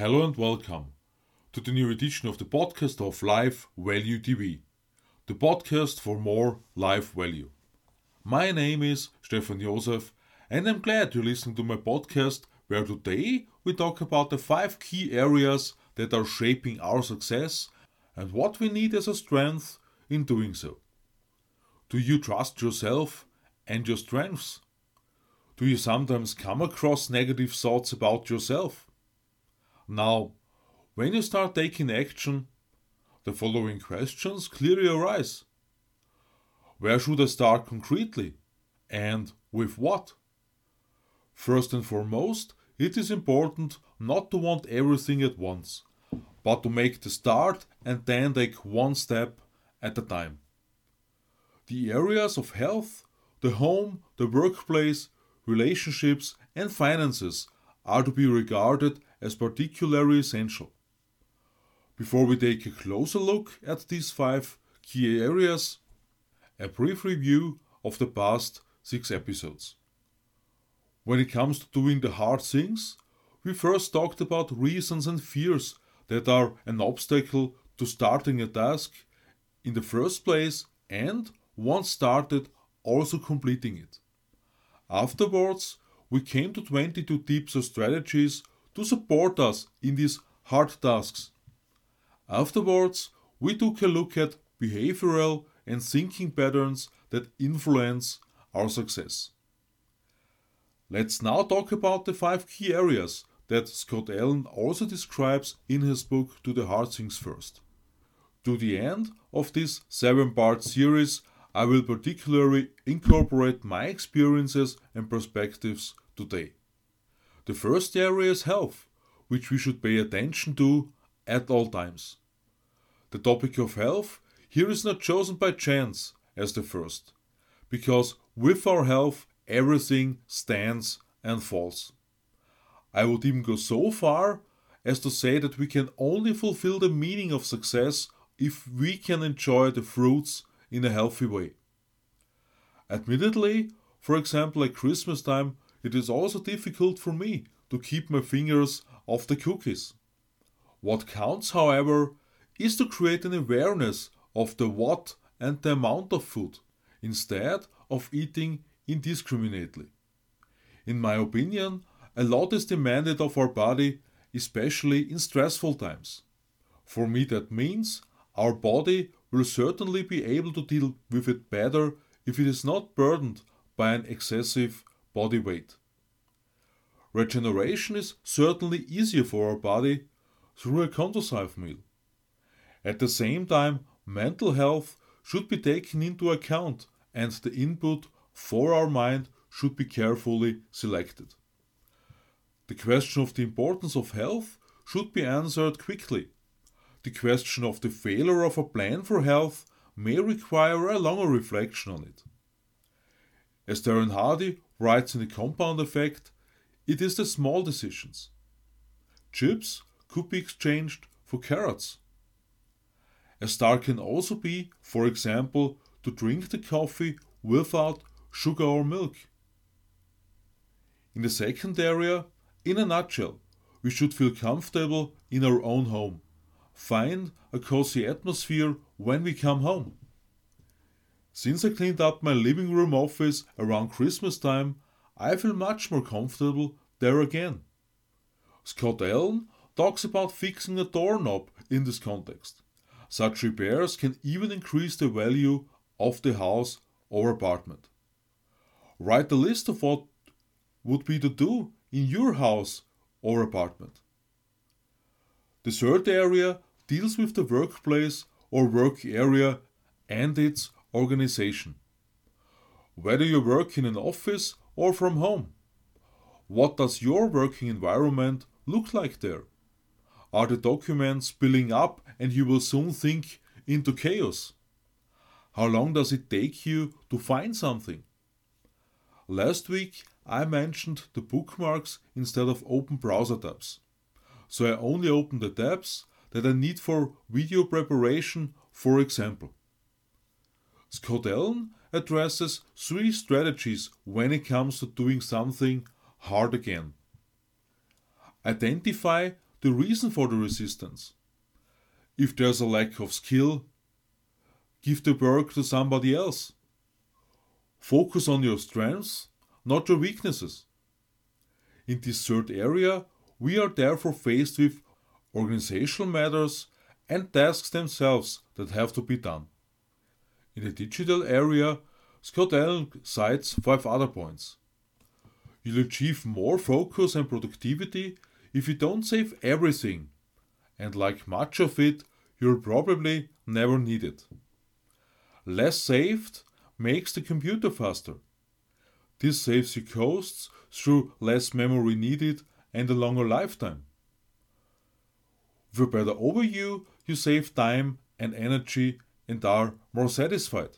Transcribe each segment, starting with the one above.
Hello and welcome to the new edition of the podcast of Life Value TV, the podcast for more life value. My name is Stefan Josef, and I'm glad you're listening to my podcast where today we talk about the five key areas that are shaping our success and what we need as a strength in doing so. Do you trust yourself and your strengths? Do you sometimes come across negative thoughts about yourself? Now, when you start taking action, the following questions clearly arise. Where should I start concretely? And with what? First and foremost, it is important not to want everything at once, but to make the start and then take one step at a time. The areas of health, the home, the workplace, relationships, and finances are to be regarded as particularly essential. Before we take a closer look at these five key areas, a brief review of the past six episodes. When it comes to doing the hard things, we first talked about reasons and fears that are an obstacle to starting a task in the first place and, once started, also completing it. Afterwards, we came to 22 tips or strategies to support us in these hard tasks. Afterwards, we took a look at behavioral and thinking patterns that influence our success. Let's now talk about the five key areas that Scott Allen also describes in his book Do the Hard Things First. To the end of this seven part series, I will particularly incorporate my experiences and perspectives today. The first area is health, which we should pay attention to at all times. The topic of health here is not chosen by chance as the first, because with our health everything stands and falls. I would even go so far as to say that we can only fulfill the meaning of success if we can enjoy the fruits in a healthy way. Admittedly, for example, at Christmas time, it is also difficult for me to keep my fingers off the cookies. What counts, however, is to create an awareness of the what and the amount of food, instead of eating indiscriminately. In my opinion, a lot is demanded of our body, especially in stressful times. For me, that means our body will certainly be able to deal with it better if it is not burdened by an excessive body weight. Regeneration is certainly easier for our body through a Condorcet meal. At the same time, mental health should be taken into account and the input for our mind should be carefully selected. The question of the importance of health should be answered quickly. The question of the failure of a plan for health may require a longer reflection on it. As Darren Hardy writes in The Compound Effect, it is the small decisions. Chips could be exchanged for carrots. A star can also be, for example, to drink the coffee without sugar or milk. In the second area, in a nutshell, we should feel comfortable in our own home. Find a cozy atmosphere when we come home. Since I cleaned up my living room office around Christmas time, I feel much more comfortable there again. Scott Allen talks about fixing a doorknob in this context. Such repairs can even increase the value of the house or apartment. Write a list of what would be to do in your house or apartment. The third area deals with the workplace or work area and its organization. Whether you work in an office or from home. What does your working environment look like there? Are the documents spilling up and you will soon think into chaos? How long does it take you to find something? Last week I mentioned the bookmarks instead of open browser tabs. So I only open the tabs that I need for video preparation, for example. Scott Allen addresses three strategies when it comes to doing something hard again. Identify the reason for the resistance. If there's a lack of skill, give the work to somebody else. Focus on your strengths, not your weaknesses. In this third area, we are therefore faced with organizational matters and tasks themselves that have to be done. In the digital area, Scott Allen cites five other points. You'll achieve more focus and productivity if you don't save everything, and like much of it, you'll probably never need it. Less saved makes the computer faster. This saves you costs through less memory needed and a longer lifetime. With a better overview, you save time and energy and are more satisfied.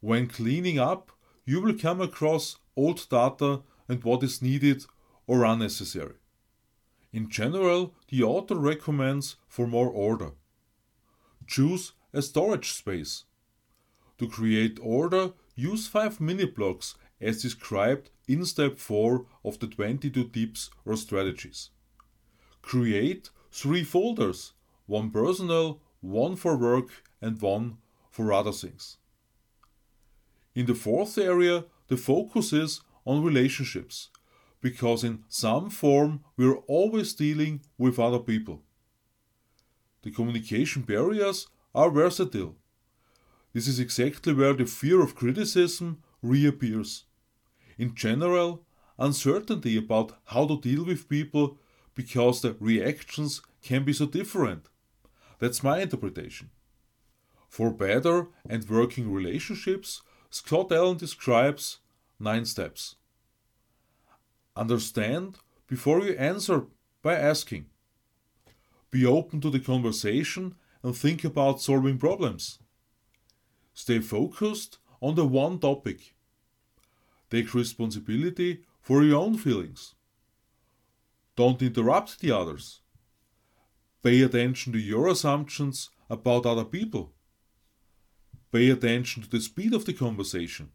When cleaning up, you will come across old data and what is needed or unnecessary. In general, the author recommends for more order. Choose a storage space. To create order, use 5 mini blocks as described in step 4 of the 22 tips or strategies. Create 3 folders, one personal, one for work, and one for other things. In the fourth area, the focus is on relationships, because in some form we're always dealing with other people. The communication barriers are versatile. This is exactly where the fear of criticism reappears. In general, uncertainty about how to deal with people because the reactions can be so different. That's my interpretation. For better and working relationships, Scott Allen describes nine steps. Understand before you answer by asking. Be open to the conversation and think about solving problems. Stay focused on the one topic. Take responsibility for your own feelings. Don't interrupt the others. Pay attention to your assumptions about other people. Pay attention to the speed of the conversation.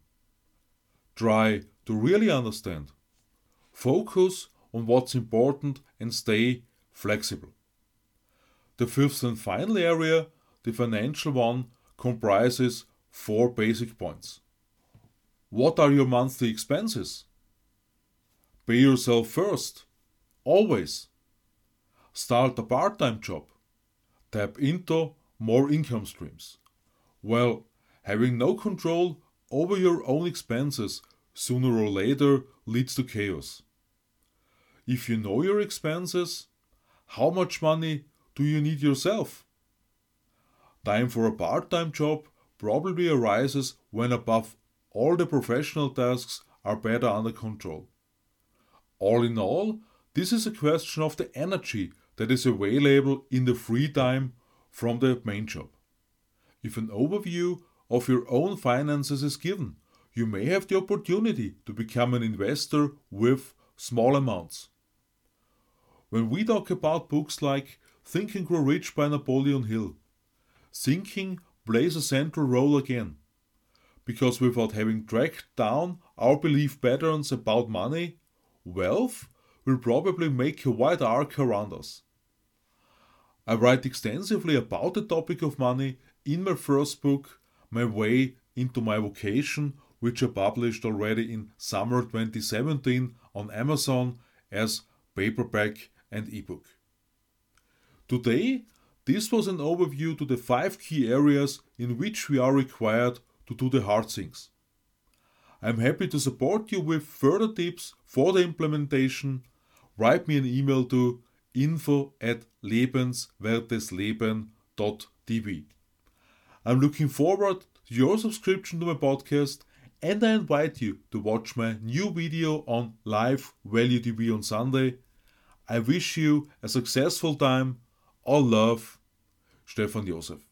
Try to really understand. Focus on what's important and stay flexible. The fifth and final area, the financial one, comprises four basic points. What are your monthly expenses? Pay yourself first, always. Start a part time job. Tap into more income streams. Well, having no control over your own expenses sooner or later leads to chaos. If you know your expenses, how much money do you need yourself? Time for a part time job probably arises when, above all, the professional tasks are better under control. All in all, this is a question of the energy that is available in the free time from the main job. If an overview of your own finances is given, you may have the opportunity to become an investor with small amounts. When we talk about books like Think and Grow Rich by Napoleon Hill, thinking plays a central role again. Because without having tracked down our belief patterns about money, wealth will probably make a wide arc around us. I write extensively about the topic of money in my first book, My Way into My Vocation, which I published already in summer 2017 on Amazon as paperback and ebook. Today, this was an overview to the five key areas in which we are required to do the hard things. I'm happy to support you with further tips for the implementation. Write me an email to info at lebenswertesleben.tv. I'm looking forward to your subscription to my podcast and I invite you to watch my new video on Life Value TV on Sunday I wish you a successful time. All love, Stefan Josef.